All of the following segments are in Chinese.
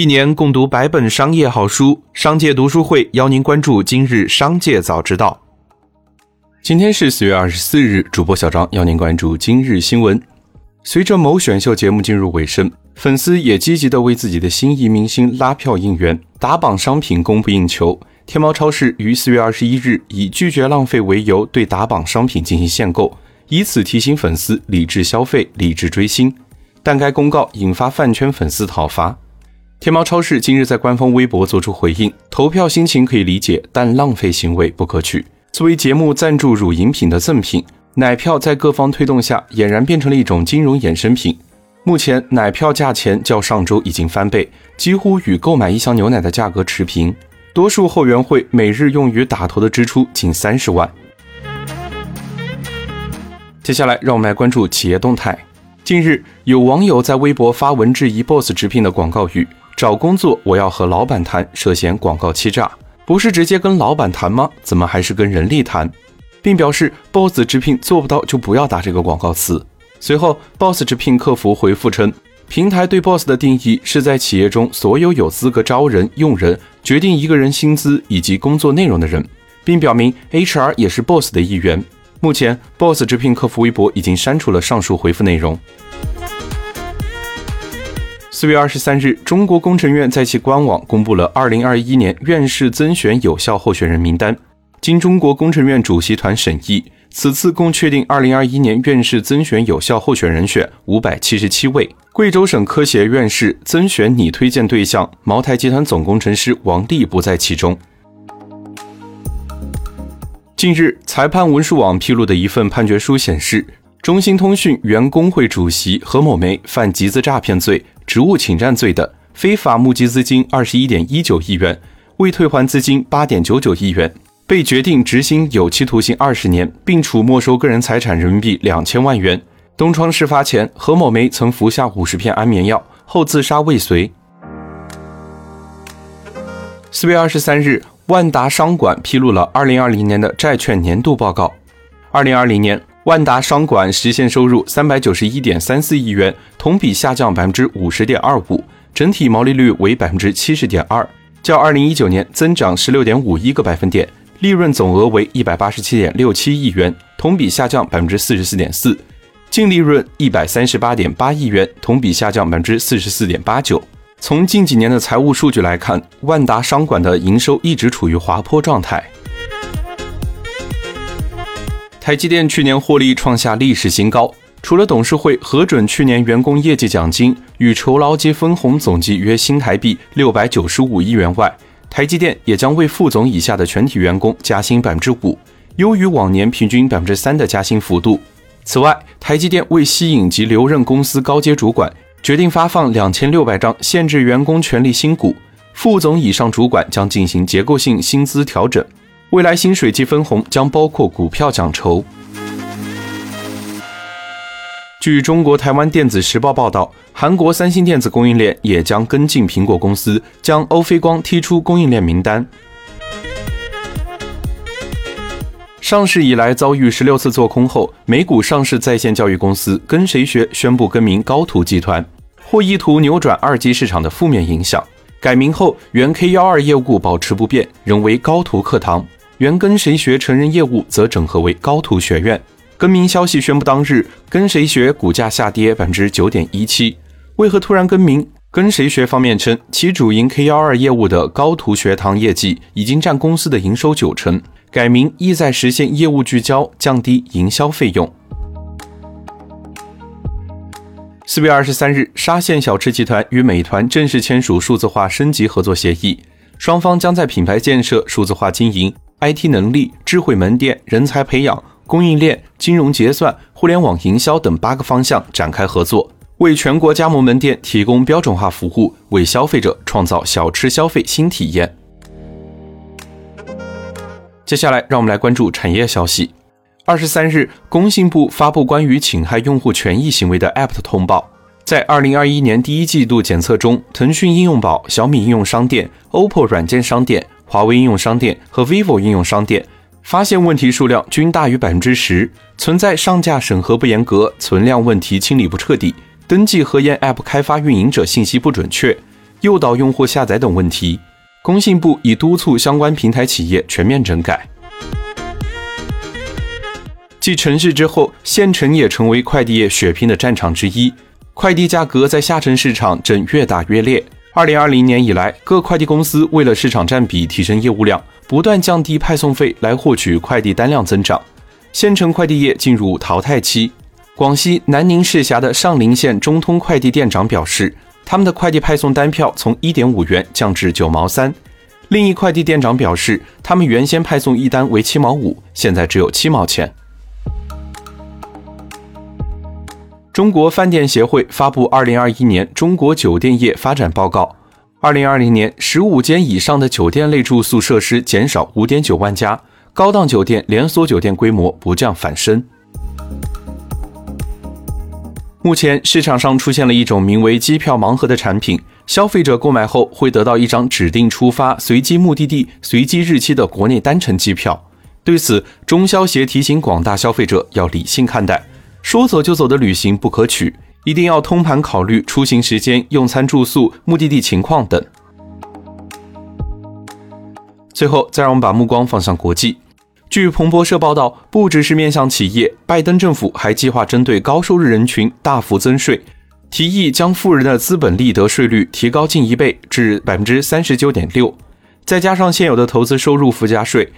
一年共读百本商业好书，商界读书会邀您关注今日商界早知道。今天是四月二十四日，主播小张邀您关注今日新闻。随着某选秀节目进入尾声，粉丝也积极的为自己的心仪明星拉票应援，打榜商品供不应求。天猫超市于四月二十一日以拒绝浪费为由，对打榜商品进行限购，以此提醒粉丝理智消费、理智追星。但该公告引发饭圈粉丝讨伐。天猫超市今日在官方微博作出回应：投票心情可以理解，但浪费行为不可取。作为节目赞助乳饮品的赠品，奶票在各方推动下，俨然变成了一种金融衍生品。目前，奶票价钱较上周已经翻倍，几乎与购买一箱牛奶的价格持平。多数后援会每日用于打头的支出近三十万。接下来，让我们来关注企业动态。近日，有网友在微博发文质疑 BOSS 直聘的广告语。找工作，我要和老板谈，涉嫌广告欺诈，不是直接跟老板谈吗？怎么还是跟人力谈？并表示 BOSS 直聘做不到就不要打这个广告词。随后，BOSS 直聘客服回复称，平台对 BOSS 的定义是在企业中所有有资格招人、用人、决定一个人薪资以及工作内容的人，并表明 HR 也是 BOSS 的一员。目前，BOSS 直聘客服微博已经删除了上述回复内容。四月二十三日，中国工程院在其官网公布了二零二一年院士增选有效候选人名单。经中国工程院主席团审议，此次共确定二零二一年院士增选有效候选人选五百七十七位。贵州省科协院士增选拟推荐对象茅台集团总工程师王力不在其中。近日，裁判文书网披露的一份判决书显示。中兴通讯原工会主席何某梅犯集资诈骗罪、职务侵占罪的，非法募集资金二十一点一九亿元，未退还资金八点九九亿元，被决定执行有期徒刑二十年，并处没收个人财产人民币两千万元。东窗事发前，何某梅曾服下五十片安眠药，后自杀未遂。四月二十三日，万达商管披露了二零二零年的债券年度报告，二零二零年。万达商管实现收入三百九十一点三四亿元，同比下降百分之五十点二五，整体毛利率为百分之七十点二，较二零一九年增长十六点五一个百分点，利润总额为一百八十七点六七亿元，同比下降百分之四十四点四，净利润一百三十八点八亿元，同比下降百分之四十四点八九。从近几年的财务数据来看，万达商管的营收一直处于滑坡状态。台积电去年获利创下历史新高，除了董事会核准去年员工业绩奖金与酬劳及分红总计约新台币六百九十五亿元外，台积电也将为副总以下的全体员工加薪百分之五，优于往年平均百分之三的加薪幅度。此外，台积电为吸引及留任公司高阶主管，决定发放两千六百张限制员工权利新股，副总以上主管将进行结构性薪资调整。未来薪水及分红将包括股票奖酬。据中国台湾电子时报报道，韩国三星电子供应链也将跟进苹果公司，将欧菲光踢出供应链名单。上市以来遭遇十六次做空后，美股上市在线教育公司跟谁学宣布更名高途集团，或意图扭转二级市场的负面影响。改名后，原 K 幺二业务保持不变，仍为高途课堂。原跟谁学成人业务则整合为高途学院。更名消息宣布当日，跟谁学股价下跌百分之九点一七。为何突然更名？跟谁学方面称，其主营 K 幺二业务的高途学堂业绩已经占公司的营收九成，改名意在实现业务聚焦，降低营销费用。四月二十三日，沙县小吃集团与美团正式签署数字化升级合作协议，双方将在品牌建设、数字化经营。IT 能力、智慧门店、人才培养、供应链、金融结算、互联网营销等八个方向展开合作，为全国加盟门店提供标准化服务，为消费者创造小吃消费新体验。接下来，让我们来关注产业消息。二十三日，工信部发布关于侵害用户权益行为的 App 通报，在二零二一年第一季度检测中，腾讯应用宝、小米应用商店、OPPO 软件商店。华为应用商店和 vivo 应用商店发现问题数量均大于百分之十，存在上架审核不严格、存量问题清理不彻底、登记核验 App 开发运营者信息不准确、诱导用户下载等问题。工信部已督促相关平台企业全面整改。继城市之后，县城也成为快递业血拼的战场之一。快递价格在下沉市场正越打越烈。二零二零年以来，各快递公司为了市场占比、提升业务量，不断降低派送费来获取快递单量增长。县城快递业进入淘汰期。广西南宁市辖的上林县中通快递店长表示，他们的快递派送单票从一点五元降至九毛三。另一快递店长表示，他们原先派送一单为七毛五，现在只有七毛钱。中国饭店协会发布《二零二一年中国酒店业发展报告》，二零二零年，十五间以上的酒店类住宿设施减少五点九万家，高档酒店、连锁酒店规模不降反升。目前市场上出现了一种名为“机票盲盒”的产品，消费者购买后会得到一张指定出发、随机目的地、随机日期的国内单程机票。对此，中消协提醒广大消费者要理性看待，说走就走的旅行不可取，一定要通盘考虑出行时间、用餐住宿、目的地情况等。最后，再让我们把目光放向国际。据彭博社报道，不只是面向企业，拜登政府还计划针对高收入人群大幅增税，提议将富人的资本利得税率提高近一倍至百分之三十九点六，再加上现有的投资收入附加税，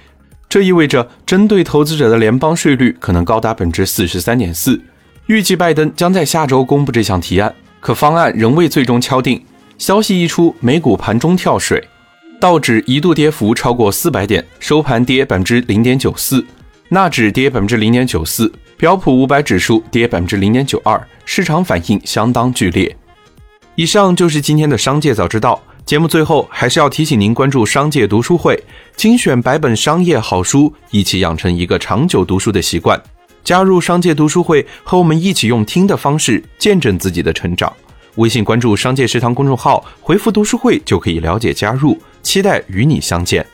这意味着针对投资者的联邦税率可能高达百分之四十三点四。预计拜登将在下周公布这项提案，可方案仍未最终敲定。消息一出，美股盘中跳水。道指一度跌幅超过四百点，收盘跌百分之零点九四；纳指跌百分之零点九四；标普五百指数跌百分之零点九二，市场反应相当剧烈。以上就是今天的商界早知道。节目最后还是要提醒您关注商界读书会，精选百本商业好书，一起养成一个长久读书的习惯。加入商界读书会，和我们一起用听的方式见证自己的成长。微信关注“商界食堂”公众号，回复“读书会”就可以了解加入。期待与你相见。